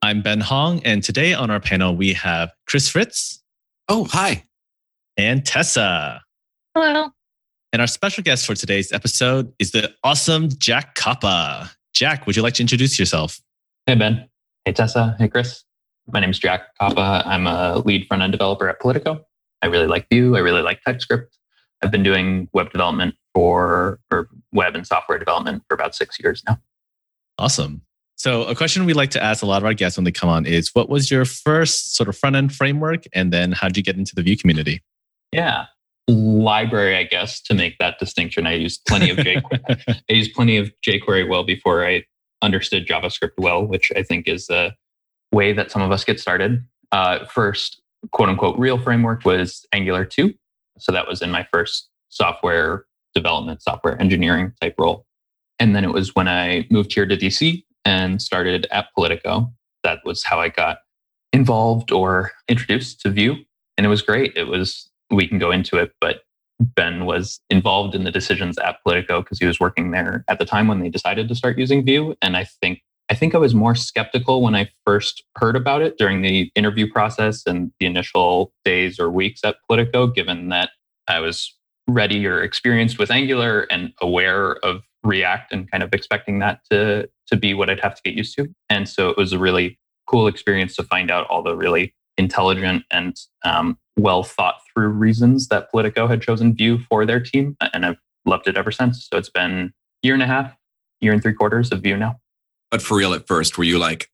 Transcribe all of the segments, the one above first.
I'm Ben Hong, and today on our panel we have Chris Fritz. Oh, hi. And Tessa. Hello. And our special guest for today's episode is the awesome Jack Koppa. Jack, would you like to introduce yourself? Hey, Ben. Hey, Tessa. Hey, Chris. My name is Jack Koppa. I'm a lead front end developer at Politico. I really like Vue. I really like TypeScript. I've been doing web development for, or web and software development for about six years now. Awesome. So, a question we like to ask a lot of our guests when they come on is what was your first sort of front end framework? And then how did you get into the Vue community? Yeah. Library, I guess, to make that distinction. I used plenty of jQuery. I used plenty of jQuery well before I understood JavaScript well, which I think is the way that some of us get started. Uh, first, quote unquote, real framework was Angular 2. So that was in my first software development, software engineering type role. And then it was when I moved here to DC and started at Politico. That was how I got involved or introduced to Vue. And it was great. It was, we can go into it, but Ben was involved in the decisions at Politico because he was working there at the time when they decided to start using Vue. And I think I think I was more skeptical when I first heard about it during the interview process and the initial days or weeks at Politico, given that I was ready or experienced with Angular and aware of React and kind of expecting that to to be what I'd have to get used to. And so it was a really cool experience to find out all the really intelligent and um, well thought through reasons that Politico had chosen Vue for their team, and I've loved it ever since. So it's been year and a half, year and three quarters of Vue now. But for real, at first, were you like,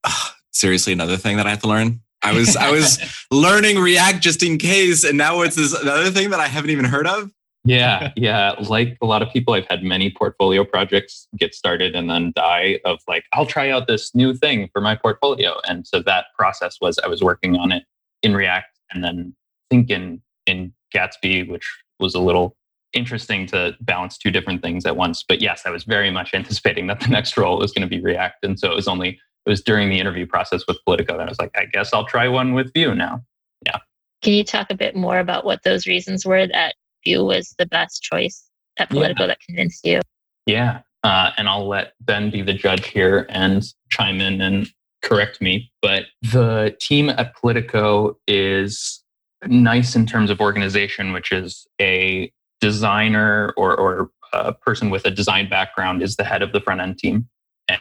seriously, another thing that I have to learn? I was I was learning React just in case, and now it's this another thing that I haven't even heard of. Yeah, yeah. Like a lot of people, I've had many portfolio projects get started and then die of like, I'll try out this new thing for my portfolio. And so that process was I was working on it in React and then think in in Gatsby, which was a little interesting to balance two different things at once. But yes, I was very much anticipating that the next role was going to be React. And so it was only it was during the interview process with Politico that I was like, I guess I'll try one with Vue now. Yeah. Can you talk a bit more about what those reasons were that Vue was the best choice at Politico yeah. that convinced you? Yeah. Uh, and I'll let Ben be the judge here and chime in and correct me. But the team at Politico is nice in terms of organization, which is a designer or, or a person with a design background is the head of the front end team.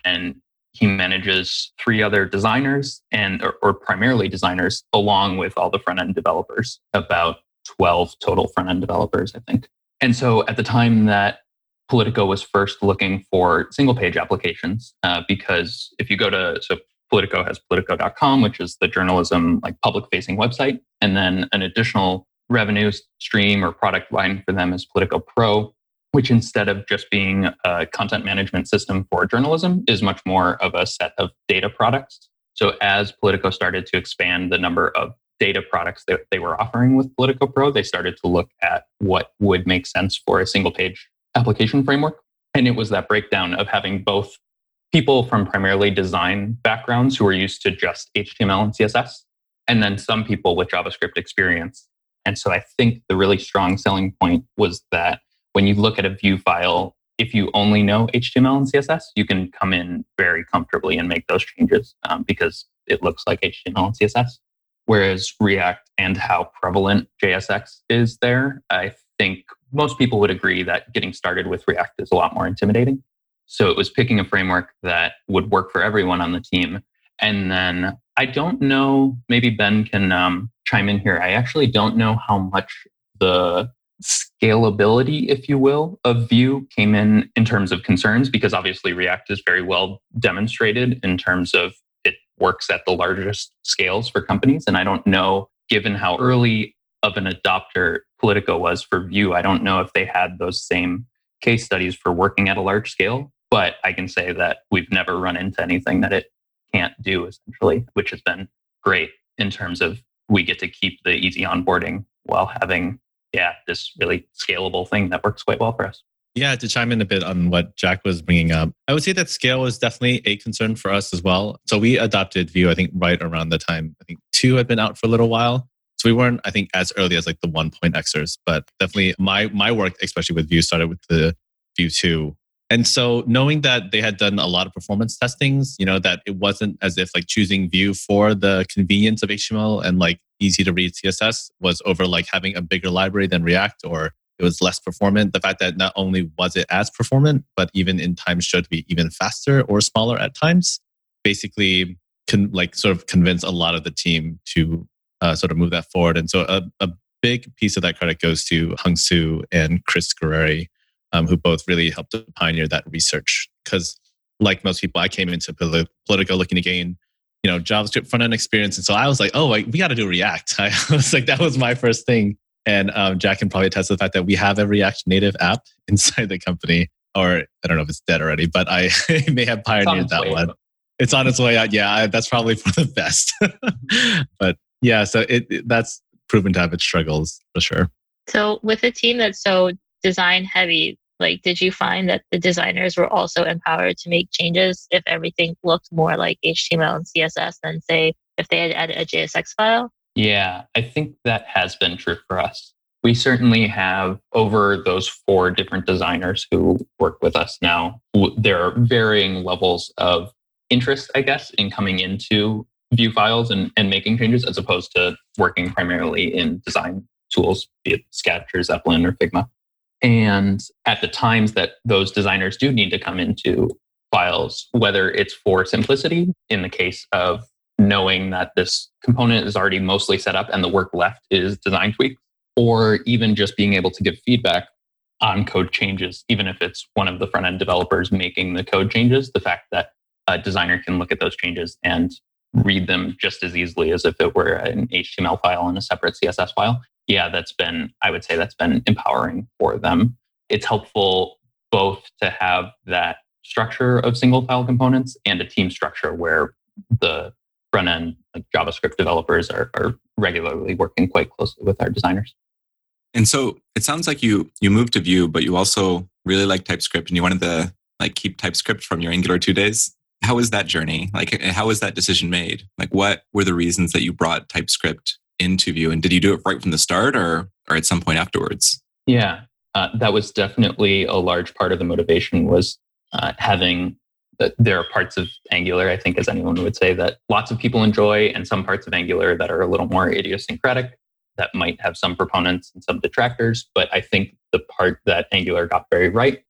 And he manages three other designers and or, or primarily designers along with all the front end developers about 12 total front end developers, I think. And so at the time that Politico was first looking for single page applications, uh, because if you go to, so Politico has politico.com, which is the journalism, like public facing website. And then an additional revenue stream or product line for them is Politico Pro, which instead of just being a content management system for journalism is much more of a set of data products. So as Politico started to expand the number of data products that they were offering with Politico Pro, they started to look at what would make sense for a single page application framework. And it was that breakdown of having both people from primarily design backgrounds who are used to just HTML and CSS, and then some people with JavaScript experience. And so I think the really strong selling point was that when you look at a Vue file, if you only know HTML and CSS, you can come in very comfortably and make those changes um, because it looks like HTML and CSS. Whereas React and how prevalent JSX is there, I think most people would agree that getting started with React is a lot more intimidating. So it was picking a framework that would work for everyone on the team. And then I don't know, maybe Ben can um, chime in here. I actually don't know how much the scalability, if you will, of Vue came in in terms of concerns, because obviously React is very well demonstrated in terms of works at the largest scales for companies. And I don't know, given how early of an adopter Politico was for Vue, I don't know if they had those same case studies for working at a large scale. But I can say that we've never run into anything that it can't do, essentially, which has been great. in terms of we get to keep the easy onboarding while having, yeah, this really scalable thing that works quite well for us. Yeah, to chime in a bit on what Jack was bringing up, I would say that scale was definitely a concern for us as well. So we adopted Vue, I think, right around the time I think two had been out for a little while. So we weren't, I think, as early as like the one point Xers, but definitely my my work, especially with Vue, started with the Vue two. And so knowing that they had done a lot of performance testings, you know, that it wasn't as if like choosing Vue for the convenience of HTML and like easy to read CSS was over like having a bigger library than React or was less performant. The fact that not only was it as performant, but even in times showed to be even faster or smaller at times, basically can like sort of convince a lot of the team to uh, sort of move that forward. And so a, a big piece of that credit goes to Hung Soo and Chris Guerreri, um, who both really helped to pioneer that research. Because like most people, I came into Politico looking to gain you know JavaScript front end experience, and so I was like, oh, like, we got to do React. I was like, that was my first thing. And um, Jack can probably attest to the fact that we have a React native app inside the company, or I don't know if it's dead already, but I may have pioneered that one. Out. It's on its way out. Yeah, I, that's probably for the best. but yeah, so it, it, that's proven to have its struggles for sure. So with a team that's so design heavy, like did you find that the designers were also empowered to make changes if everything looked more like HTML and CSS than say if they had added a JSX file? Yeah, I think that has been true for us. We certainly have over those four different designers who work with us now. There are varying levels of interest, I guess, in coming into Vue files and, and making changes as opposed to working primarily in design tools, be it Sketch or Zeplin or Figma. And at the times that those designers do need to come into files, whether it's for simplicity, in the case of knowing that this component is already mostly set up and the work left is design tweaks, or even just being able to give feedback on code changes, even if it's one of the front end developers making the code changes, the fact that a designer can look at those changes and read them just as easily as if it were an HTML file and a separate CSS file. Yeah, that's been, I would say that's been empowering for them. It's helpful both to have that structure of single file components and a team structure where the front end like JavaScript developers are, are regularly working quite closely with our designers. And so it sounds like you you moved to Vue, but you also really like TypeScript and you wanted to like keep TypeScript from your Angular two days. How was that journey? Like how was that decision made? Like what were the reasons that you brought TypeScript into Vue? And did you do it right from the start or or at some point afterwards? Yeah, uh, that was definitely a large part of the motivation was uh, having that there are parts of Angular, I think, as anyone would say, that lots of people enjoy, and some parts of Angular that are a little more idiosyncratic that might have some proponents and some detractors. But I think the part that Angular got very right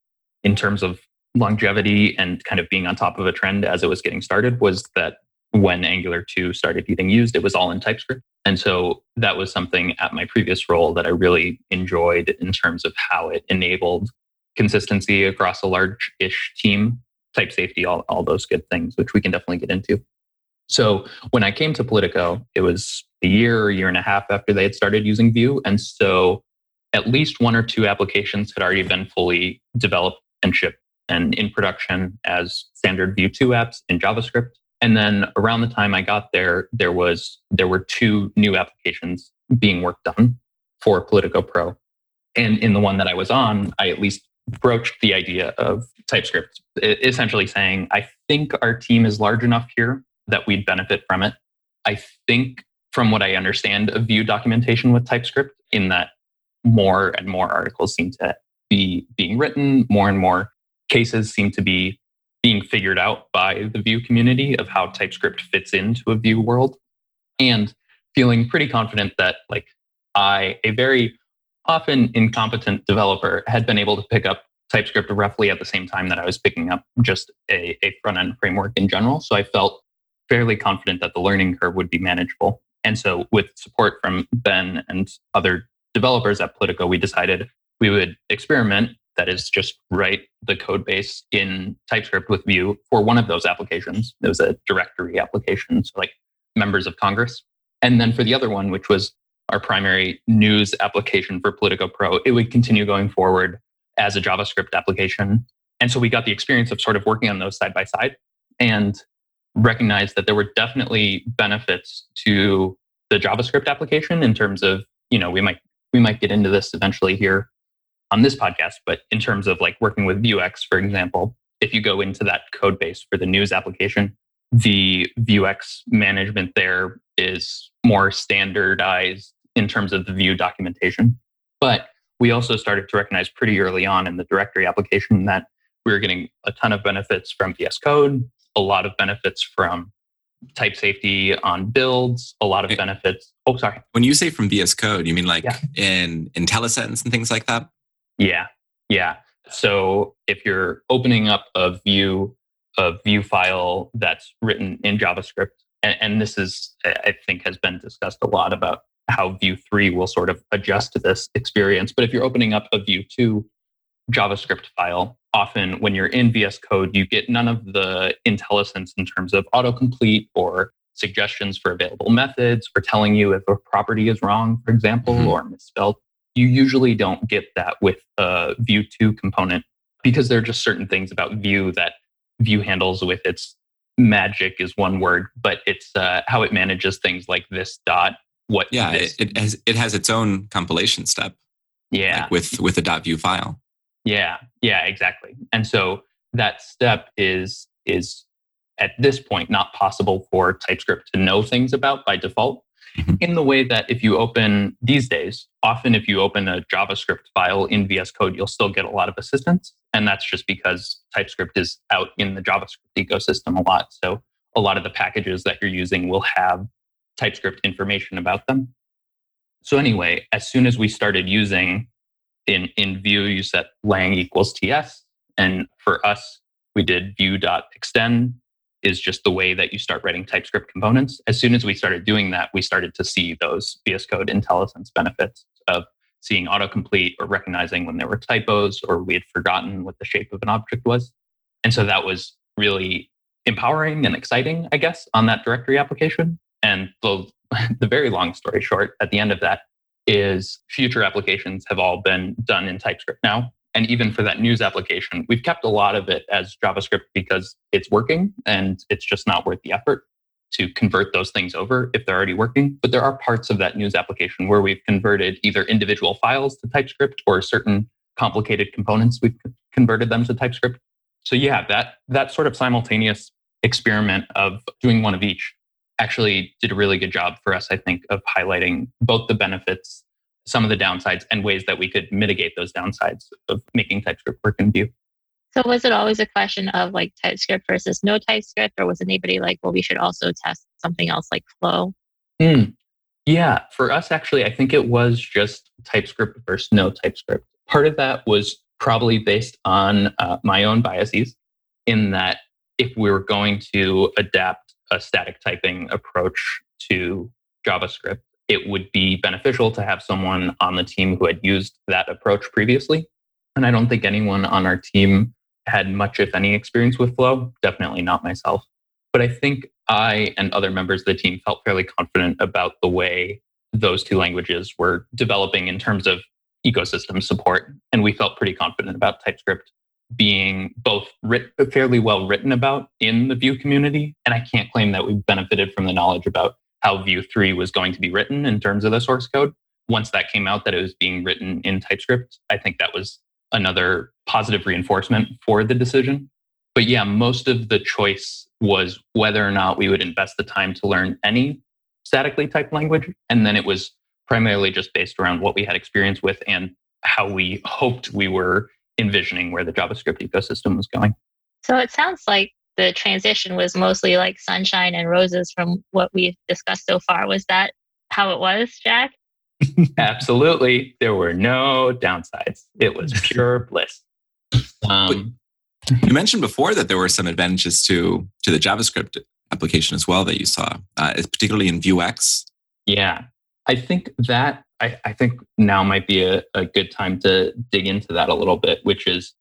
in terms of longevity and kind of being on top of a trend as it was getting started was that when Angular 2 started getting used, it was all in TypeScript. And so that was something at my previous role that I really enjoyed in terms of how it enabled consistency across a large ish team type safety, all, all those good things, which we can definitely get into. So when I came to Politico, it was a year, year and a half after they had started using Vue. And so at least one or two applications had already been fully developed and shipped and in production as standard Vue 2 apps in JavaScript. And then around the time I got there, there was there were two new applications being worked on for Politico Pro. And in the one that I was on, I at least broached the idea of TypeScript, essentially saying, I think our team is large enough here that we'd benefit from it. I think, from what I understand of Vue documentation with TypeScript, in that more and more articles seem to be being written, more and more cases seem to be being figured out by the Vue community of how TypeScript fits into a Vue world. And feeling pretty confident that, like, I, a very often incompetent developer had been able to pick up TypeScript roughly at the same time that I was picking up just a, a front end framework in general. So I felt fairly confident that the learning curve would be manageable. And so, with support from Ben and other developers at Politico, we decided we would experiment. That is, just write the code base in TypeScript with Vue for one of those applications. It was a directory application, so like members of Congress. And then for the other one, which was our primary news application for Politico Pro, it would continue going forward as a JavaScript application. And so we got the experience of sort of working on those side by side and recognized that there were definitely benefits to the JavaScript application in terms of, you know, we might we might get into this eventually here on this podcast, but in terms of like working with Vuex, for example, if you go into that code base for the news application, the Vuex management there is more standardized in terms of the Vue documentation. But we also started to recognize pretty early on in the directory application that we were getting a ton of benefits from VS Code, a lot of benefits from type safety on builds, a lot of benefits. Oh, sorry. When you say from VS Code, you mean like yeah. in IntelliSense and things like that? Yeah. Yeah. So if you're opening up a view, a Vue file that's written in JavaScript, and, and this is, I think, has been discussed a lot about how Vue 3 will sort of adjust to this experience. But if you're opening up a Vue 2 JavaScript file, often when you're in VS Code, you get none of the IntelliSense in terms of autocomplete or suggestions for available methods or telling you if a property is wrong, for example, mm-hmm. or misspelled. You usually don't get that with a Vue 2 component because there are just certain things about Vue that Vue handles with its magic is one word, but it's uh, how it manages things like this dot. What? Yeah, it, it, has it has its own compilation step. Yeah, like with with a dot Vue file. Yeah, yeah, exactly. And so that step is is at this point not possible for TypeScript to know things about by default. Mm-hmm. In the way that if you open these days, often if you open a JavaScript file in VS Code, you'll still get a lot of assistance. And that's just because TypeScript is out in the JavaScript ecosystem a lot. So a lot of the packages that you're using will have TypeScript information about them. So, anyway, as soon as we started using in, in Vue, you set lang equals ts. And for us, we did vue.extend is just the way that you start writing TypeScript components. As soon as we started doing that, we started to see those VS Code IntelliSense benefits of seeing autocomplete or recognizing when there were typos or we had forgotten what the shape of an object was. And so that was really empowering and exciting, I guess, on that directory application. And the, the very long story short, at the end of that, is future applications have all been done in TypeScript now. And even for that news application, we've kept a lot of it as JavaScript because it's working and it's just not worth the effort to convert those things over if they're already working. But there are parts of that news application where we've converted either individual files to TypeScript or certain complicated components, we've converted them to TypeScript. So yeah, that that sort of simultaneous experiment of doing one of each actually did a really good job for us, I think, of highlighting both the benefits, some of the downsides, and ways that we could mitigate those downsides of making TypeScript work in Vue. So was it always a question of like TypeScript versus no TypeScript, or was anybody like, well, we should also test something else like Flow? Mm. Yeah, for us, actually, I think it was just TypeScript versus no TypeScript. Part of that was probably based on uh, my own biases, in that if we were going to adapt a static typing approach to JavaScript, it would be beneficial to have someone on the team who had used that approach previously. And I don't think anyone on our team had much, if any, experience with Flow, definitely not myself. But I think I and other members of the team felt fairly confident about the way those two languages were developing in terms of ecosystem support. And we felt pretty confident about TypeScript being both writ- fairly well written about in the Vue community. And I can't claim that we benefited from the knowledge about how Vue 3 was going to be written in terms of the source code. Once that came out that it was being written in TypeScript, I think that was another positive reinforcement for the decision. But yeah, most of the choice was whether or not we would invest the time to learn any statically typed language. And then it was primarily just based around what we had experience with and how we hoped we were envisioning where the JavaScript ecosystem was going. So it sounds like the transition was mostly like sunshine and roses from what we've discussed so far. Was that how it was, Jack? Absolutely. There were no downsides. It was pure bliss. Um, you mentioned before that there were some advantages to to the JavaScript application as well that you saw, uh, particularly in Vuex. Yeah, I think that I, I think now might be a, a good time to dig into that a little bit, which is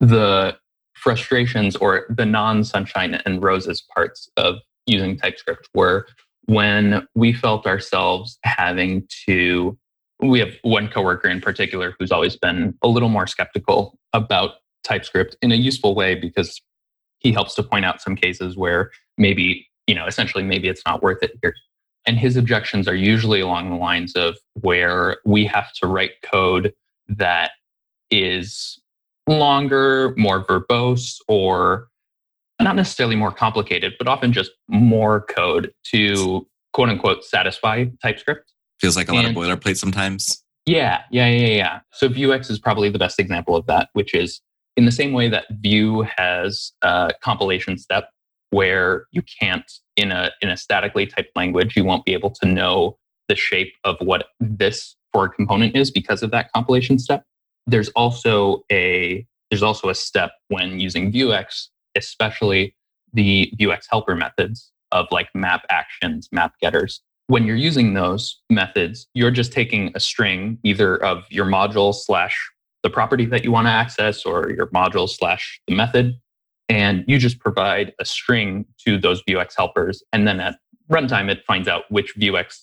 the frustrations or the non sunshine and roses parts of using TypeScript were when we felt ourselves having to. We have one coworker in particular who's always been a little more skeptical about TypeScript in a useful way because he helps to point out some cases where maybe, you know, essentially maybe it's not worth it here. And his objections are usually along the lines of where we have to write code that is longer, more verbose, or not necessarily more complicated, but often just more code to quote unquote satisfy TypeScript. Feels like a lot And- of boilerplate sometimes. Yeah, yeah, yeah, yeah. So Vuex is probably the best example of that, which is in the same way that Vue has a compilation step where you can't in a in a statically typed language, you won't be able to know the shape of what this for a component is because of that compilation step. There's also a there's also a step when using Vuex, especially the Vuex helper methods of like map actions, map getters when you're using those methods, you're just taking a string either of your module slash the property that you want to access or your module slash the method, and you just provide a string to those Vuex helpers. And then at runtime, it finds out which Vuex,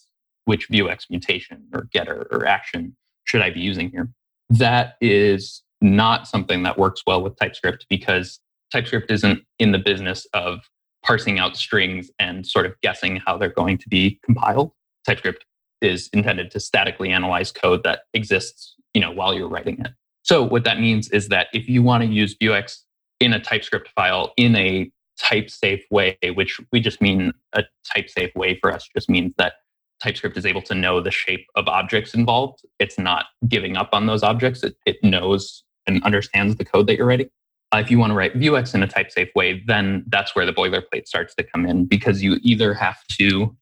which Vuex mutation or getter or action should I be using here. That is not something that works well with TypeScript because TypeScript isn't in the business of parsing out strings and sort of guessing how they're going to be compiled. TypeScript is intended to statically analyze code that exists, you know, while you're writing it. So what that means is that if you want to use Vuex in a TypeScript file in a type safe way, which we just mean a type safe way for us just means that TypeScript is able to know the shape of objects involved. It's not giving up on those objects. It, it knows and understands the code that you're writing. Uh, if you want to write Vuex in a type safe way, then that's where the boilerplate starts to come in because you either have to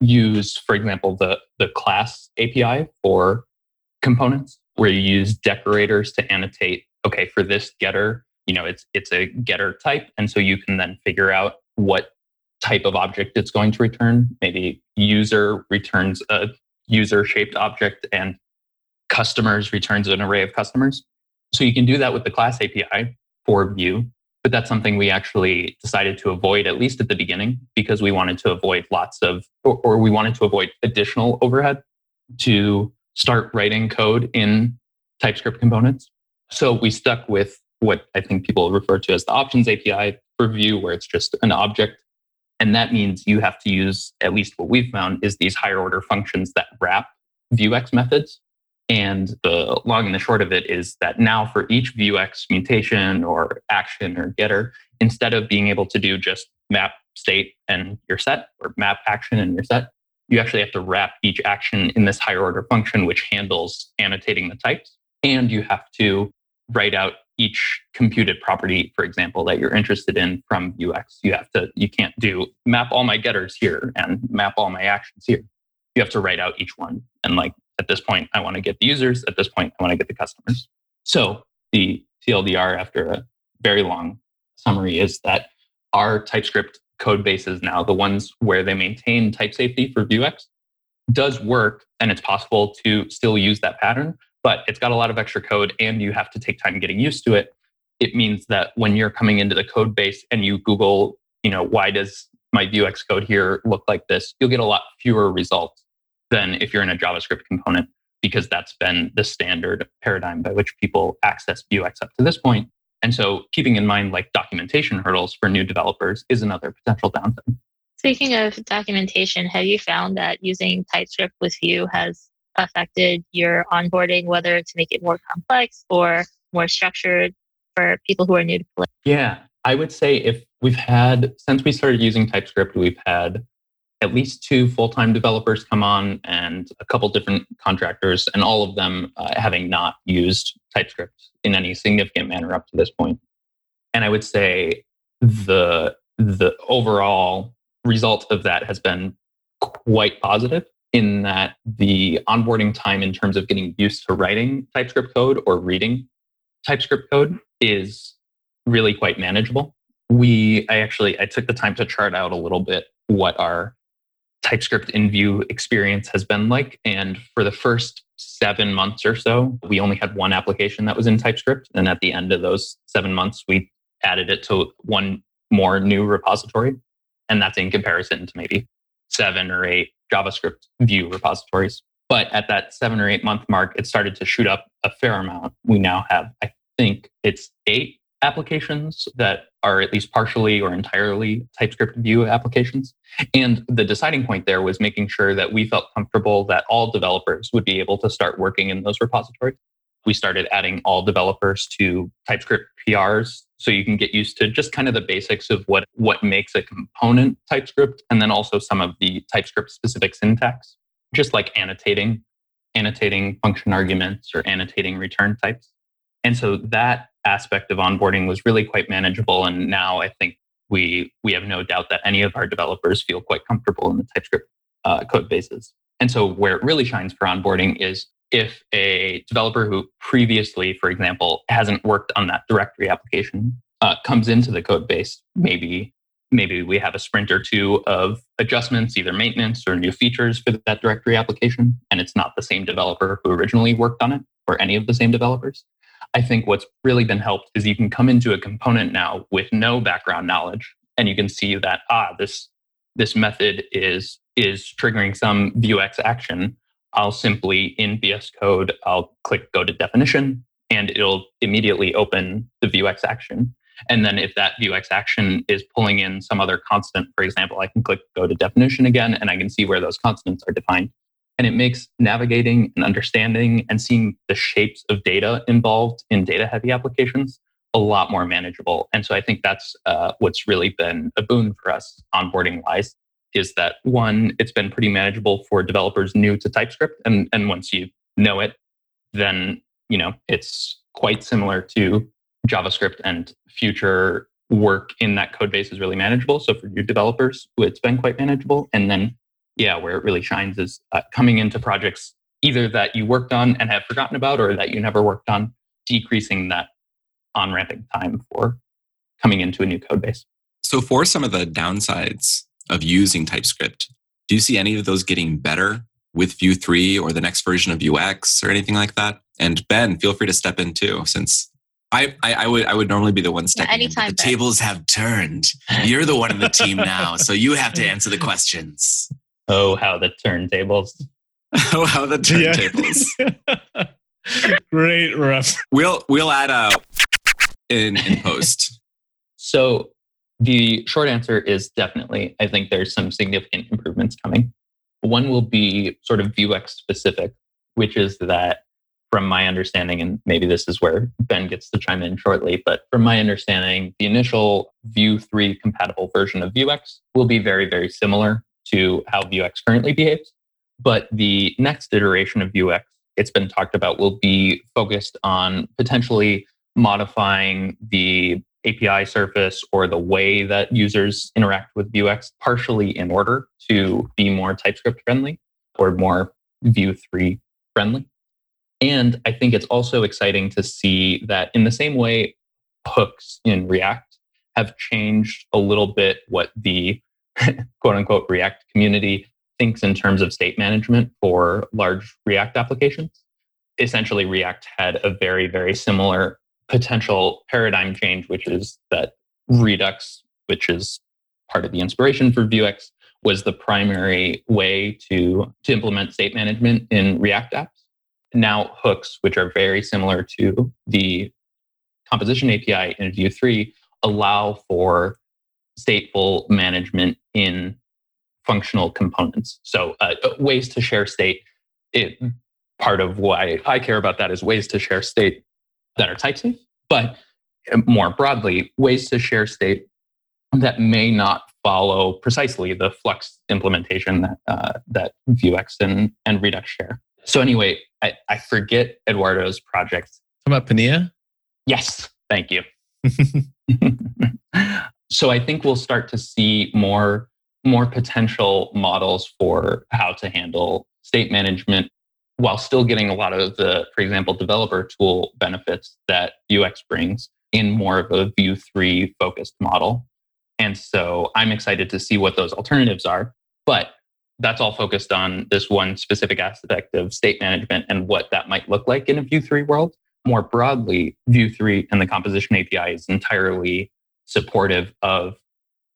use, for example, the, the class API for components, where you use decorators to annotate, okay, for this getter, you know, it's it's a getter type. And so you can then figure out what type of object it's going to return. Maybe user returns a user shaped object and customers returns an array of customers. So you can do that with the class API for Vue, but that's something we actually decided to avoid, at least at the beginning, because we wanted to avoid lots of, or, or we wanted to avoid additional overhead to start writing code in TypeScript components. So we stuck with what I think people refer to as the options API for Vue, where it's just an object. And that means you have to use, at least what we've found, is these higher order functions that wrap Vuex methods. And the long and the short of it is that now for each Vuex mutation or action or getter, instead of being able to do just map state and your set or map action and your set, you actually have to wrap each action in this higher order function, which handles annotating the types. And you have to write out each computed property, for example, that you're interested in from Vuex. You have to, you can't do map all my getters here and map all my actions here. You have to write out each one. And like at this point, I want to get the users. At this point, I want to get the customers. So the TLDR after a very long summary is that our TypeScript code bases now, the ones where they maintain type safety for Vuex, does work and it's possible to still use that pattern, but it's got a lot of extra code and you have to take time getting used to it. It means that when you're coming into the code base and you Google, you know, why does my Vuex code here look like this, you'll get a lot fewer results than if you're in a JavaScript component because that's been the standard paradigm by which people access Vuex up to this point. And so keeping in mind like documentation hurdles for new developers is another potential downside. Speaking of documentation, have you found that using TypeScript with Vue has affected your onboarding, whether to make it more complex or more structured for people who are new to Play? Yeah, I would say if we've had, since we started using TypeScript, we've had at least two full time developers come on and a couple different contractors, and all of them uh, having not used TypeScript in any significant manner up to this point. And I would say the the overall result of that has been quite positive in that the onboarding time in terms of getting used to writing TypeScript code or reading TypeScript code is really quite manageable. We I actually I took the time to chart out a little bit what our TypeScript in Vue experience has been like. And for the first seven months or so, we only had one application that was in TypeScript. And at the end of those seven months, we added it to one more new repository. And that's in comparison to maybe seven or eight JavaScript Vue repositories. But at that seven or eight month mark, it started to shoot up a fair amount. We now have, I think it's eight applications that are at least partially or entirely TypeScript Vue applications. And the deciding point there was making sure that we felt comfortable that all developers would be able to start working in those repositories. We started adding all developers to TypeScript PRs so you can get used to just kind of the basics of what, what makes a component TypeScript and then also some of the TypeScript specific syntax, just like annotating, annotating function arguments or annotating return types. And so that aspect of onboarding was really quite manageable. And now I think we we have no doubt that any of our developers feel quite comfortable in the TypeScript uh, code bases. And so where it really shines for onboarding is if a developer who previously, for example, hasn't worked on that directory application uh, comes into the code base, maybe maybe we have a sprint or two of adjustments, either maintenance or new features for that directory application, and it's not the same developer who originally worked on it or any of the same developers. I think what's really been helped is you can come into a component now with no background knowledge and you can see that ah this this method is is triggering some vuex action. I'll simply in VS Code I'll click go to definition and it'll immediately open the vuex action. And then if that vuex action is pulling in some other constant, for example, I can click go to definition again and I can see where those constants are defined. And it makes navigating and understanding and seeing the shapes of data involved in data heavy applications a lot more manageable. And so I think that's uh, what's really been a boon for us onboarding wise is that one, it's been pretty manageable for developers new to TypeScript. And, and once you know it, then, you know, it's quite similar to JavaScript and future work in that code base is really manageable. So for new developers, it's been quite manageable. And then yeah, where it really shines is uh, coming into projects either that you worked on and have forgotten about or that you never worked on, decreasing that on ramping time for coming into a new code base. So, for some of the downsides of using TypeScript, do you see any of those getting better with Vue 3 or the next version of Vuex or anything like that? And Ben, feel free to step in too, since I, I, I, would I would normally be the one stepping yeah, anytime, in. The ben. tables have turned. You're the one in the team now, so you have to answer the questions. Oh, how the turntables. oh, how the turntables. Yeah. Great ref. We'll we'll add a in in post. so the short answer is definitely. I think there's some significant improvements coming. One will be sort of Vuex specific, which is that from my understanding, and maybe this is where Ben gets to chime in shortly, but from my understanding, the initial Vue 3 compatible version of Vuex will be very, very similar to how Vuex currently behaves. But the next iteration of Vuex, it's been talked about, will be focused on potentially modifying the API surface or the way that users interact with Vuex partially in order to be more TypeScript friendly or more Vue 3 friendly. And I think it's also exciting to see that in the same way hooks in React have changed a little bit what the quote unquote React community thinks in terms of state management for large React applications. Essentially, React had a very, very similar potential paradigm change, which is that Redux, which is part of the inspiration for Vuex, was the primary way to, to implement state management in React apps. Now, hooks, which are very similar to the composition API in Vue 3, allow for stateful management in functional components. So uh, ways to share state. It, part of why I care about that is ways to share state that are type safe, but more broadly, ways to share state that may not follow precisely the Flux implementation that uh, that Vuex and, and Redux share. So anyway, I, I forget Eduardo's project. Talking about Pinia? Yes, thank you. so I think we'll start to see more more potential models for how to handle state management while still getting a lot of the, for example, developer tool benefits that Vuex brings in more of a Vue 3 focused model. And so I'm excited to see what those alternatives are. But that's all focused on this one specific aspect of state management and what that might look like in a Vue 3 world. More broadly, Vue 3 and the composition API is entirely supportive of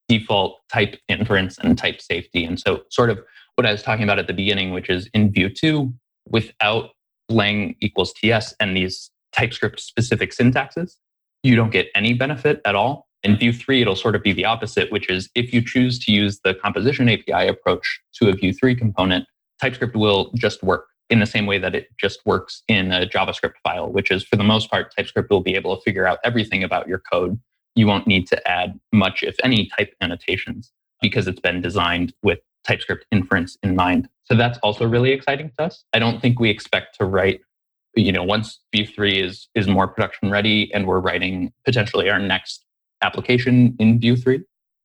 default type inference and type safety. And so, sort of what I was talking about at the beginning, which is in Vue 2, without lang equals TS and these TypeScript specific syntaxes, you don't get any benefit at all. In Vue 3, it'll sort of be the opposite, which is if you choose to use the composition API approach to a Vue 3 component, TypeScript will just work in the same way that it just works in a JavaScript file, which is for the most part, TypeScript will be able to figure out everything about your code. You won't need to add much, if any, type annotations because it's been designed with TypeScript inference in mind. So that's also really exciting to us. I don't think we expect to write, you know, once Vue 3 is is more production ready and we're writing potentially our next application in Vue 3,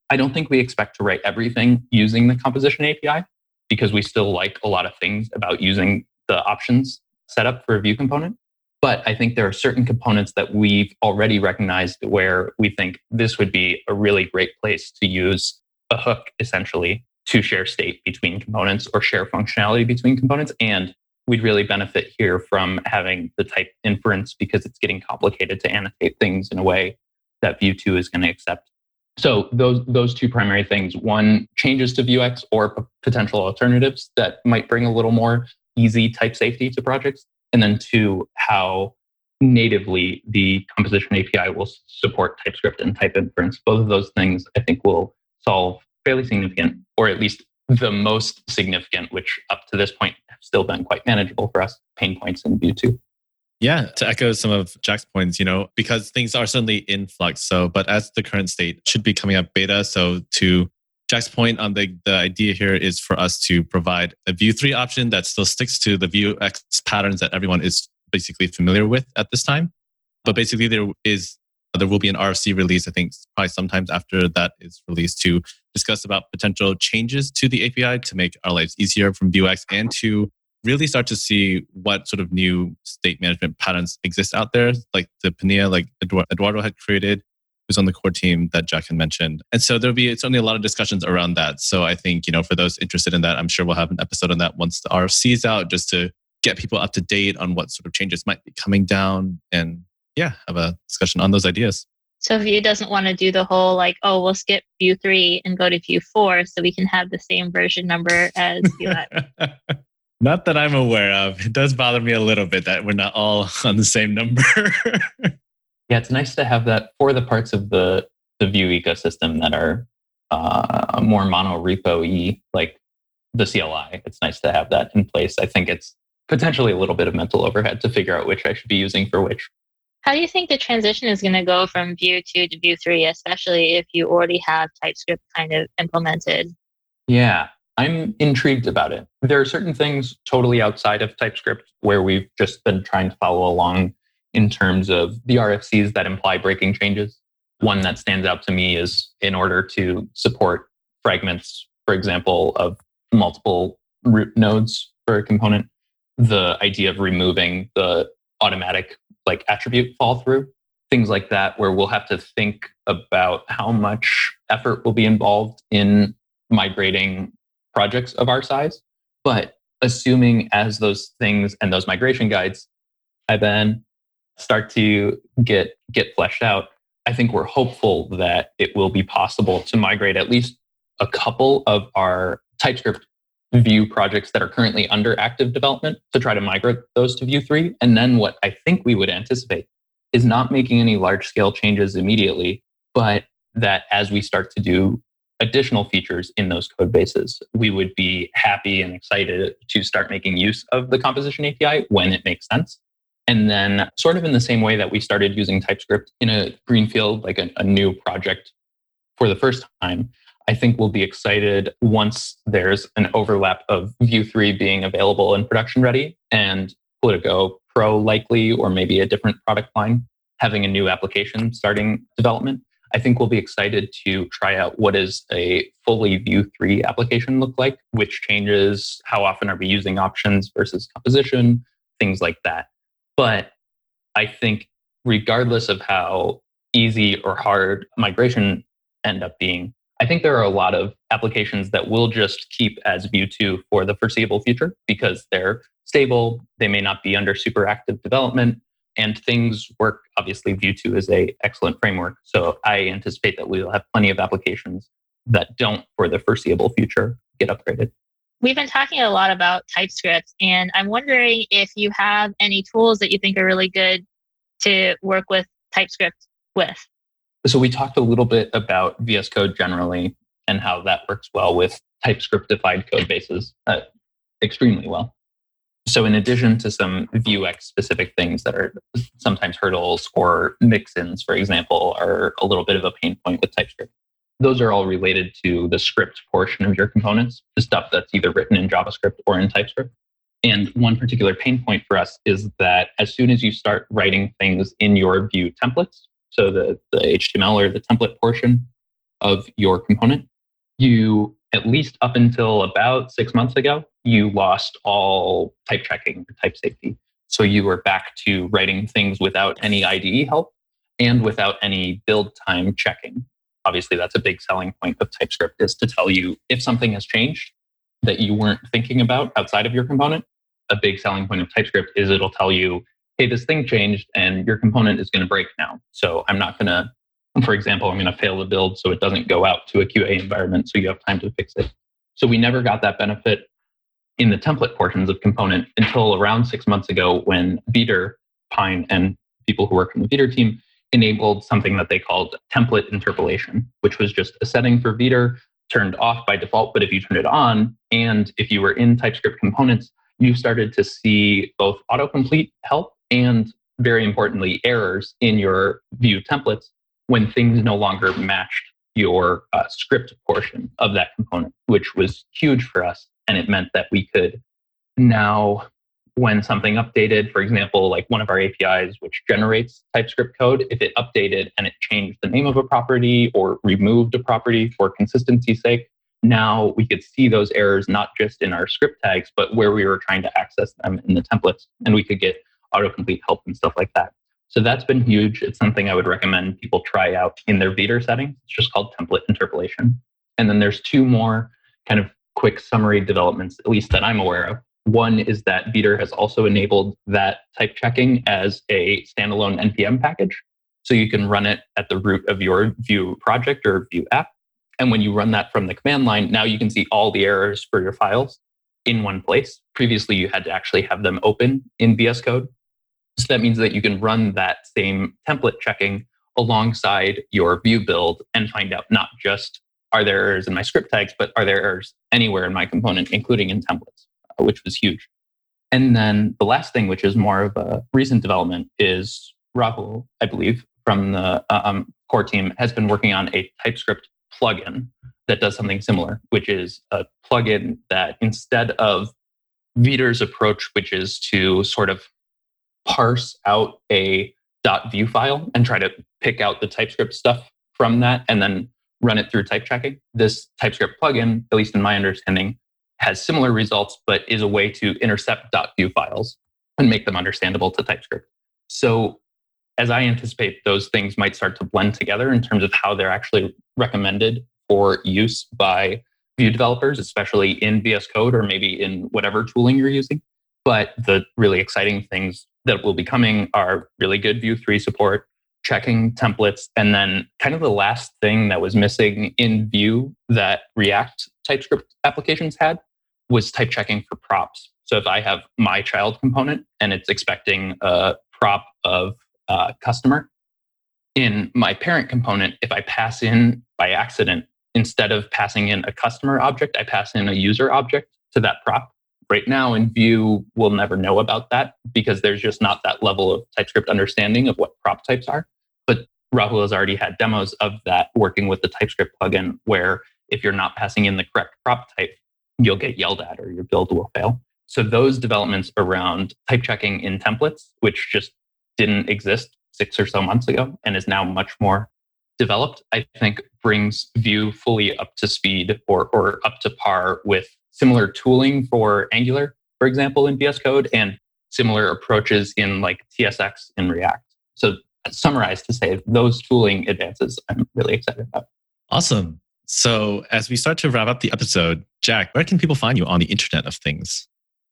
I don't think we expect to write everything using the composition API because we still like a lot of things about using the options set up for a Vue component. But I think there are certain components that we've already recognized where we think this would be a really great place to use a hook essentially to share state between components or share functionality between components. And we'd really benefit here from having the type inference because it's getting complicated to annotate things in a way that Vue 2 is going to accept. So those those two primary things: one, changes to Vuex or p- potential alternatives that might bring a little more easy type safety to projects, and then two, how natively the composition API will support TypeScript and type inference. Both of those things, I think, will solve fairly significant, or at least the most significant, which up to this point have still been quite manageable for us, pain points in Vue 2. Yeah, to echo some of Jack's points, you know, because things are certainly in flux. So, but as the current state should be coming up beta. So, to Jack's point on the, the idea here is for us to provide a Vue 3 option that still sticks to the Vuex patterns that everyone is basically familiar with at this time. But basically, there is there will be an RFC release, I think, probably sometimes after that is released to discuss about potential changes to the API to make our lives easier from Vuex and to really start to see what sort of new state management patterns exist out there, like the Pinia, like Eduardo had created, who's on the core team that Jack had mentioned. And so there'll be certainly a lot of discussions around that. So I think, you know, for those interested in that, I'm sure we'll have an episode on that once the RFC is out, just to get people up to date on what sort of changes might be coming down and yeah, have a discussion on those ideas. So Vue doesn't want to do the whole like, oh, we'll skip Vue 3 and go to Vue 4 so we can have the same version number as Vuex. not that I'm aware of. It does bother me a little bit that we're not all on the same number. yeah, it's nice to have that for the parts of the the Vue ecosystem that are uh, more mono repo y, like the CLI. It's nice to have that in place. I think it's potentially a little bit of mental overhead to figure out which I should be using for which. How do you think the transition is going to go from Vue 2 to Vue 3, especially if you already have TypeScript kind of implemented? Yeah, I'm intrigued about it. There are certain things totally outside of TypeScript where we've just been trying to follow along in terms of the RFCs that imply breaking changes. One that stands out to me is in order to support fragments, for example, of multiple root nodes for a component, the idea of removing the automatic like attribute fall through, things like that, where we'll have to think about how much effort will be involved in migrating projects of our size. But assuming as those things and those migration guides I then start to get get fleshed out, I think we're hopeful that it will be possible to migrate at least a couple of our TypeScript Vue projects that are currently under active development to try to migrate those to Vue 3. And then what I think we would anticipate is not making any large scale changes immediately, but that as we start to do additional features in those code bases, we would be happy and excited to start making use of the composition API when it makes sense. And then, sort of in the same way that we started using TypeScript in a greenfield, like a, a new project for the first time, I think we'll be excited once there's an overlap of Vue 3 being available and production ready and Politico Pro likely, or maybe a different product line, having a new application starting development. I think we'll be excited to try out what does a fully Vue 3 application look like, which changes, how often are we using options versus composition, things like that. But I think regardless of how easy or hard migration end up being, I think there are a lot of applications that will just keep as Vue 2 for the foreseeable future because they're stable. They may not be under super active development and things work. Obviously, Vue 2 is a excellent framework. So I anticipate that we will have plenty of applications that don't for the foreseeable future get upgraded. We've been talking a lot about TypeScript, and I'm wondering if you have any tools that you think are really good to work with TypeScript with? So we talked a little bit about VS Code generally and how that works well with TypeScript-defined code bases uh, extremely well. So in addition to some Vuex specific things that are sometimes hurdles or mix-ins, for example, are a little bit of a pain point with TypeScript. Those are all related to the script portion of your components, the stuff that's either written in JavaScript or in TypeScript. And one particular pain point for us is that as soon as you start writing things in your Vue templates, so the, the HTML or the template portion of your component, you, at least up until about six months ago, you lost all type checking type safety. So you were back to writing things without any IDE help and without any build time checking. Obviously, that's a big selling point of TypeScript is to tell you if something has changed that you weren't thinking about outside of your component. A big selling point of TypeScript is it'll tell you, hey, this thing changed and your component is going to break now. So I'm not going to for example, I'm going to fail the build so it doesn't go out to a QA environment so you have time to fix it. So we never got that benefit in the template portions of component until around six months ago when Vetur, Pine, and people who work in the Vetur team enabled something that they called template interpolation, which was just a setting for Vetur turned off by default. But if you turned it on and if you were in TypeScript components, you started to see both autocomplete help and very importantly, errors in your Vue templates when things no longer matched your uh, script portion of that component, which was huge for us. And it meant that we could now, when something updated, for example, like one of our APIs, which generates TypeScript code, if it updated and it changed the name of a property or removed a property for consistency's sake, now we could see those errors not just in our script tags, but where we were trying to access them in the templates. And we could get autocomplete help and stuff like that. So that's been huge. It's something I would recommend people try out in their Vetur settings. It's just called template interpolation. And then there's two more kind of quick summary developments, at least that I'm aware of. One is that Vetur has also enabled that type checking as a standalone NPM package. So you can run it at the root of your Vue project or Vue app. And when you run that from the command line, now you can see all the errors for your files in one place. Previously, you had to actually have them open in VS Code. So that means that you can run that same template checking alongside your Vue build and find out not just are there errors in my script tags, but are there errors anywhere in my component, including in templates, uh, which was huge. And then the last thing, which is more of a recent development, is Rahul, I believe, from the uh, um, core team, has been working on a TypeScript plugin that does something similar, which is a plugin that instead of Vetur's approach, which is to sort of parse out a .vue file and try to pick out the TypeScript stuff from that and then run it through type checking. This TypeScript plugin, at least in my understanding, has similar results, but is a way to intercept .vue files and make them understandable to TypeScript. So as I anticipate, those things might start to blend together in terms of how they're actually recommended for use by Vue developers, especially in VS Code or maybe in whatever tooling you're using. But the really exciting things that will be coming are really good Vue 3 support, checking templates, and then kind of the last thing that was missing in Vue that React TypeScript applications had was type checking for props. So if I have my child component and it's expecting a prop of customer, in my parent component, if I pass in by accident, instead of passing in a customer object, I pass in a user object to that prop right now in Vue, we'll never know about that because there's just not that level of TypeScript understanding of what prop types are. But Rahul has already had demos of that working with the TypeScript plugin where if you're not passing in the correct prop type, you'll get yelled at or your build will fail. So those developments around type checking in templates, which just didn't exist six or so months ago and is now much more developed, I think brings Vue fully up to speed or, or up to par with similar tooling for Angular, for example, in VS Code, and similar approaches in like TSX in React. So, summarized to say those tooling advances I'm really excited about. Awesome. So, as we start to wrap up the episode, Jack, where can people find you on the Internet of Things?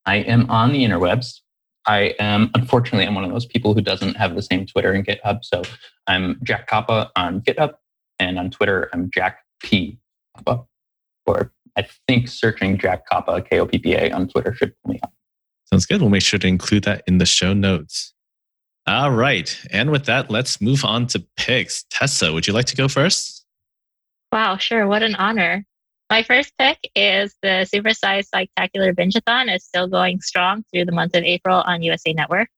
I am on the interwebs. I am, unfortunately, I'm one of those people who doesn't have the same Twitter and GitHub. So I'm Jack Koppa on GitHub, and on Twitter, I'm Jack P. Koppa, or I think searching Jack Koppa, K O P P A on Twitter should pull me up. Sounds good. We'll make sure to include that in the show notes. All right. And with that, let's move on to picks. Tessa, would you like to go first? Wow, sure. What an honor. My first pick is the Supersize Spectacular Bingeathon is still going strong through the month of April on USA Network.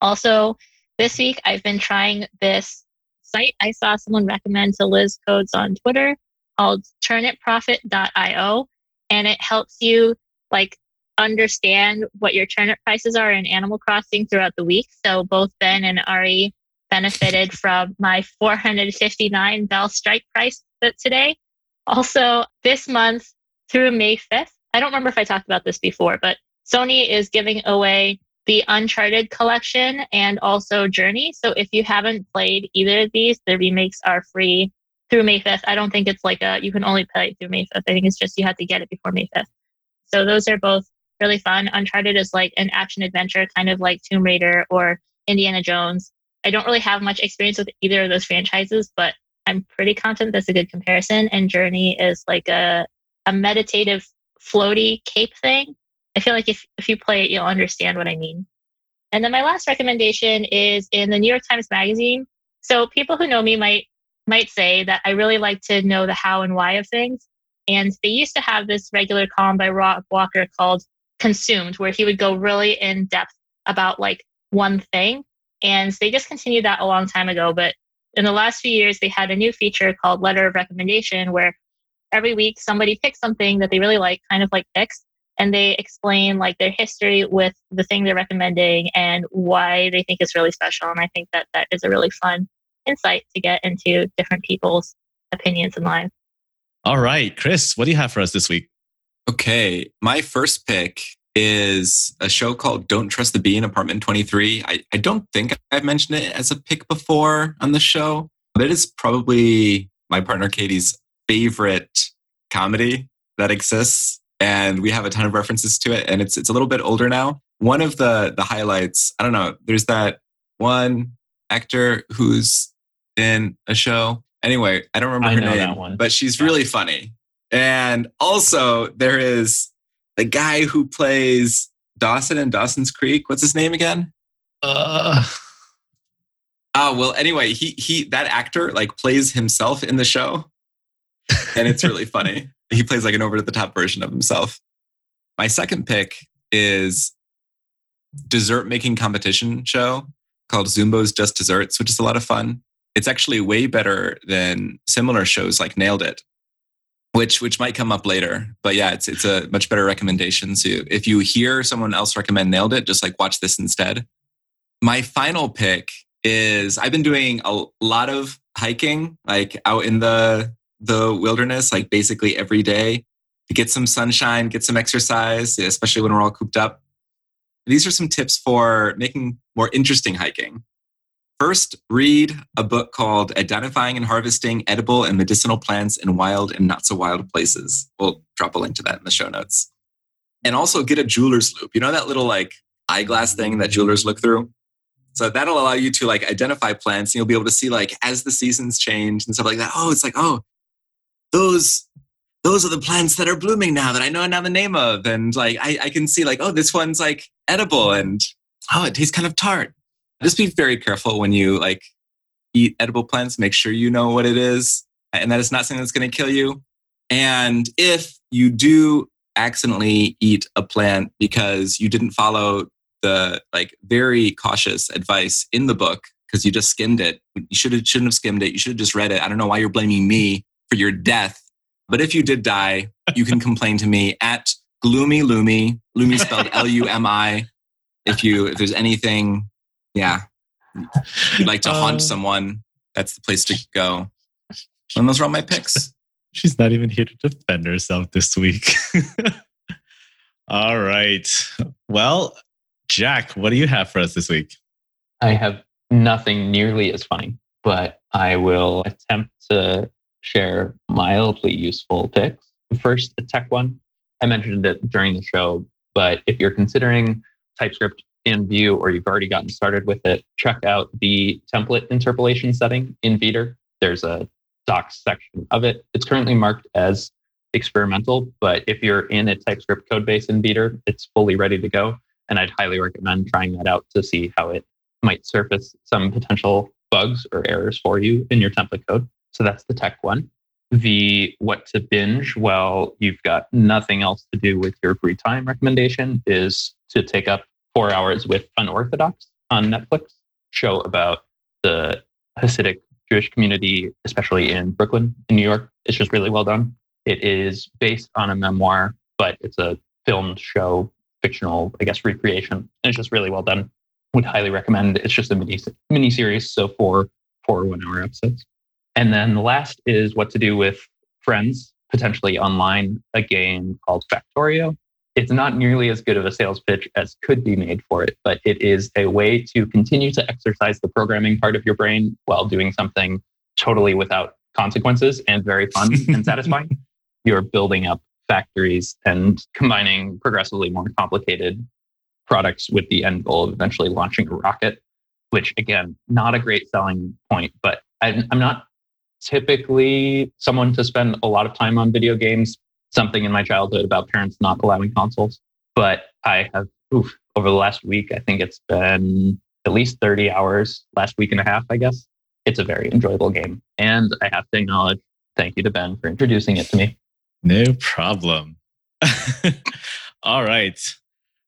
Also, this week I've been trying this site I saw someone recommend to Liz Codes on Twitter called turnipprofit.io and it helps you like understand what your turnip prices are in Animal Crossing throughout the week. So both Ben and Ari benefited from my 459 Bell strike price today. Also, this month through May 5th, I don't remember if I talked about this before, but Sony is giving away the Uncharted collection and also Journey. So if you haven't played either of these, the remakes are free through May 5th. I don't think it's like a, you can only play through May 5th. I think it's just you have to get it before May 5th. So those are both really fun. Uncharted is like an action adventure, kind of like Tomb Raider or Indiana Jones. I don't really have much experience with either of those franchises, but I'm pretty confident that's a good comparison. And Journey is like a, a meditative, floaty cape thing. I feel like if, if you play it, you'll understand what I mean. And then my last recommendation is in the New York Times Magazine. So people who know me might might say that I really like to know the how and why of things. And they used to have this regular column by Rob Walker called Consumed, where he would go really in depth about like one thing. And they discontinued that a long time ago. But in the last few years, they had a new feature called Letter of Recommendation, where every week somebody picks something that they really like, kind of like picks, and they explain like their history with the thing they're recommending and why they think it's really special. And I think that that is a really fun insight to get into different people's opinions in life. All right, Chris, what do you have for us this week? Okay, my first pick is a show called Don't Trust the Bee in Apartment 23. I, I don't think I've mentioned it as a pick before on the show, but it is probably my partner Katie's favorite comedy that exists. And we have a ton of references to it. And it's it's a little bit older now. One of the the highlights, I don't know, there's that one actor who's in a show. Anyway, I don't remember I her name, but she's really funny. And also there is the guy who plays Dawson in Dawson's Creek. What's his name again? Uh, Oh well. Anyway, he he that actor like plays himself in the show, and it's really funny. He plays like an over the top version of himself. My second pick is dessert making competition show called Zumbo's Just Desserts, which is a lot of fun. It's actually way better than similar shows like Nailed It, which which might come up later. But yeah, it's it's a much better recommendation. So if you hear someone else recommend Nailed It, just like watch this instead. My final pick is I've been doing a lot of hiking, like out in the the wilderness, like basically every day to get some sunshine, get some exercise, especially when we're all cooped up. These are some tips for making more interesting hiking. First, read a book called Identifying and Harvesting Edible and Medicinal Plants in Wild and Not So Wild Places. We'll drop a link to that in the show notes. And also get a jeweler's loupe. You know that little like eyeglass thing that jewelers look through? So that'll allow you to like identify plants and you'll be able to see like as the seasons change and stuff like that. Oh, it's like, oh, those those are the plants that are blooming now that I know now the name of. And like I, I can see like, oh, this one's like edible and oh, it tastes kind of tart. Just be very careful when you like eat edible plants. Make sure you know what it is and that it's not something that's going to kill you. And if you do accidentally eat a plant because you didn't follow the like very cautious advice in the book because you just skimmed it, you should have shouldn't have skimmed it. You should have just read it. I don't know why you're blaming me for your death. But if you did die, you can complain to me at Gloomy Lumi, Lumi spelled L U M I. If you if there's anything, yeah, you'd like to haunt Uh, someone, that's the place to go. And those are all my picks. She's not even here to defend herself this week. All right. Well, Jack, what do you have for us this week? I have nothing nearly as funny, but I will attempt to share mildly useful picks. First, a tech one. I mentioned it during the show, but if you're considering TypeScript in Vue or you've already gotten started with it, check out the template interpolation setting in Vetur. There's a docs section of it. It's currently marked as experimental, but if you're in a TypeScript code base in Vetur, it's fully ready to go. And I'd highly recommend trying that out to see how it might surface some potential bugs or errors for you in your template code. So that's the tech one. The what to binge while you've got nothing else to do with your free time recommendation is to take up four hours with Unorthodox on Netflix, show about the Hasidic Jewish community, especially in Brooklyn, in New York. It's just really well done. It is based on a memoir, but it's a filmed show, fictional, I guess, recreation. And it's just really well done. Would highly recommend. It's just a mini mini series, so four four one hour episodes. And then the last is what to do with friends, potentially online, a game called Factorio. It's not nearly as good of a sales pitch as could be made for it, but it is a way to continue to exercise the programming part of your brain while doing something totally without consequences and very fun and satisfying. You're building up factories and combining progressively more complicated products with the end goal of eventually launching a rocket, which again, not a great selling point, but I'm, I'm not typically someone to spend a lot of time on video games, something in my childhood about parents not allowing consoles. But I have, oof, over the last week, I think it's been at least 30 hours, last week and a half, I guess. It's a very enjoyable game. And I have to acknowledge, thank you to Ben for introducing it to me. No problem. All right.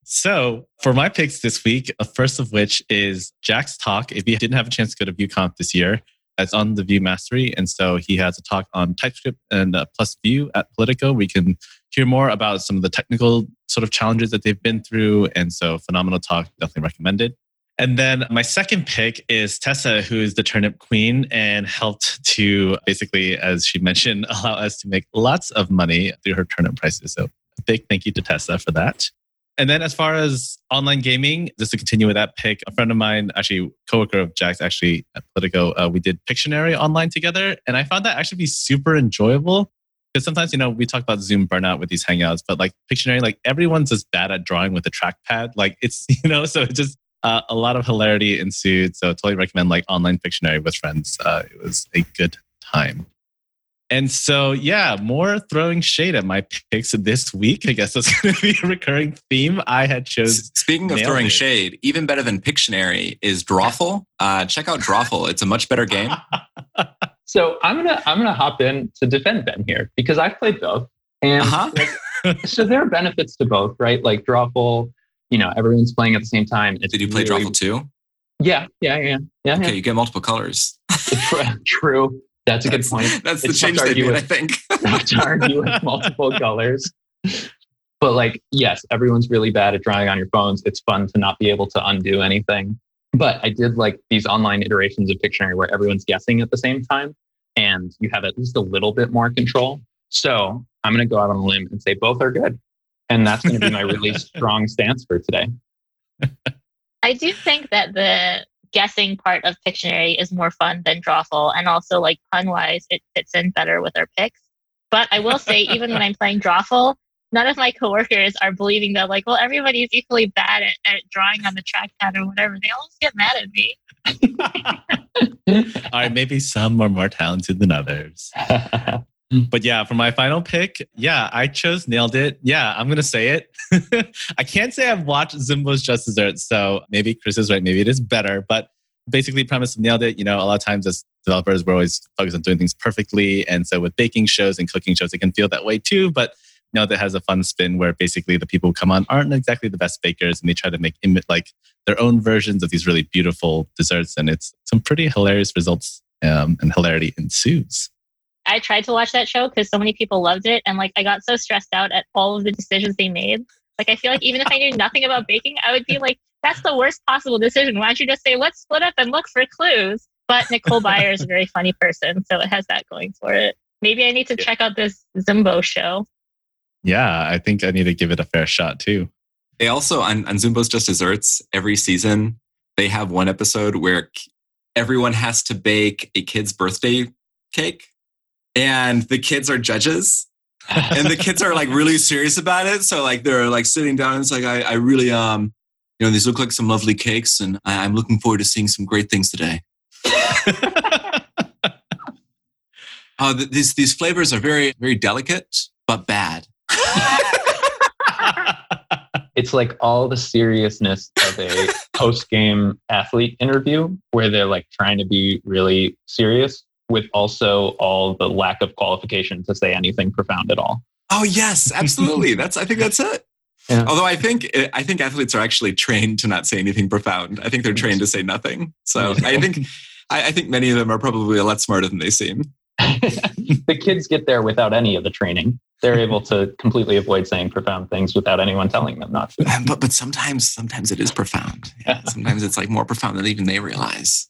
So, for my picks this week, uh, first of which is Jack's talk. If you didn't have a chance to go to VueConf this year, it's on the Vue Mastery. And so he has a talk on TypeScript and uh, plus Vue at Politico. We can hear more about some of the technical sort of challenges that they've been through. And so, phenomenal talk, definitely recommended. And then my second pick is Tessa, who is the turnip queen and helped to basically, as she mentioned, allow us to make lots of money through her turnip prices. So, a big thank you to Tessa for that. And then as far as online gaming, just to continue with that pick, a friend of mine, actually coworker of Jack's, actually at Politico, uh, we did Pictionary online together, and I found that actually be super enjoyable. Because sometimes, you know, we talk about Zoom burnout with these hangouts, but like Pictionary, like everyone's just bad at drawing with a trackpad. Like it's, you know, so it just uh, a lot of hilarity ensued. So totally recommend like online Pictionary with friends. Uh, it was a good time. And so, yeah, more throwing shade at my picks this week. I guess that's going to be a recurring theme. I had chosen. Speaking of throwing it. shade, even better than Pictionary is Drawful. Uh, check out Drawful; it's a much better game. so I'm gonna I'm gonna hop in to defend Ben here because I've played both, and uh-huh. so there are benefits to both, right? Like Drawful, you know, everyone's playing at the same time. It's Did you play really, Drawful too? Yeah, yeah, yeah, yeah. Okay, yeah. you get multiple colors. True. That's a good point. That's the change they made, I think. to argue with multiple colors. But like, yes, everyone's really bad at drawing on your phones. It's fun to not be able to undo anything. But I did like these online iterations of Pictionary where everyone's guessing at the same time and you have at least a little bit more control. So I'm going to go out on a limb and say both are good. And that's going to be my really strong stance for today. I do think that the guessing part of Pictionary is more fun than Drawful. And also, like pun wise, it fits in better with our picks. But I will say, even when I'm playing Drawful, none of my coworkers are believing that, like, well, everybody is equally bad at, at drawing on the trackpad or whatever. They always get mad at me. All right, maybe some are more talented than others. but yeah, for my final pick, yeah, I chose nailed it. Yeah, I'm gonna say it. I can't say I've watched Zumbo's Just Desserts, so maybe Chris is right. Maybe it is better, but basically, premise of nailed it. You know, a lot of times as developers, we're always focused on doing things perfectly, and so with baking shows and cooking shows, it can feel that way too. But you know, that has a fun spin where basically the people who come on aren't exactly the best bakers, and they try to make like their own versions of these really beautiful desserts, and it's some pretty hilarious results, um, and hilarity ensues. I tried to watch that show because so many people loved it, and like I got so stressed out at all of the decisions they made. Like I feel like even if I knew nothing about baking, I would be like, "That's the worst possible decision." Why don't you just say, "Let's split up and look for clues"? But Nicole Byer is a very funny person, so it has that going for it. Maybe I need to check out this Zumbo show. Yeah, I think I need to give it a fair shot too. They also on, on Zumbo's Just Desserts every season they have one episode where everyone has to bake a kid's birthday cake and the kids are judges. And the kids are like really serious about it. So like they're like sitting down and it's like I, I really um you know these look like some lovely cakes and I, i'm looking forward to seeing some great things today. Uh, these these flavors are very very delicate but bad. It's like all the seriousness of a post game athlete interview where they're like trying to be really serious with also all the lack of qualification to say anything profound at all. Oh yes, absolutely. that's I think that's it. Yeah. Although I think I think athletes are actually trained to not say anything profound. I think they're trained to say nothing. So I think I, I think many of them are probably a lot smarter than they seem. the kids get there without any of the training. They're able to completely avoid saying profound things without anyone telling them not to. Um, but but sometimes sometimes it is profound. Yeah, sometimes it's like more profound than even they realize.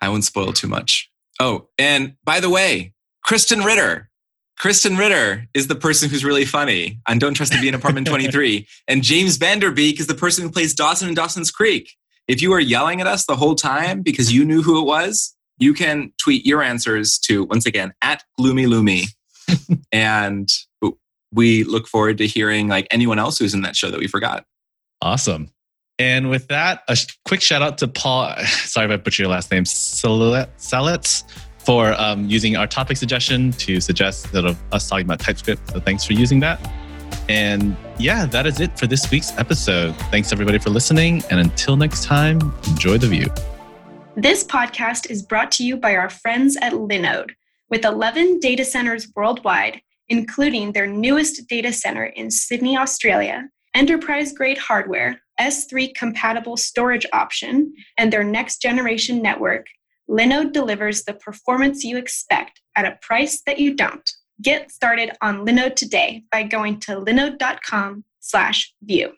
I won't spoil too much. Oh, and by the way, Krysten Ritter. Krysten Ritter is the person who's really funny on Don't Trust the Bee in Apartment 23. And James Van Der Beek is the person who plays Dawson in Dawson's Creek. If you are yelling at us the whole time because you knew who it was, you can tweet your answers to, once again, at Gloomy Lumi. and we look forward to hearing like anyone else who's in that show that we forgot. Awesome. And with that, a quick shout out to Paul. Sorry if I butchered your last name, Salets, for um, using our topic suggestion to suggest that of us talking about TypeScript. So thanks for using that. And yeah, that is it for this week's episode. Thanks everybody for listening. And until next time, enjoy the Vue. This podcast is brought to you by our friends at Linode. With 11 data centers worldwide, including their newest data center in Sydney, Australia, enterprise grade hardware, S3 compatible storage option, and their next generation network, Linode delivers the performance you expect at a price that you don't. Get started on Linode today by going to linode.com/view.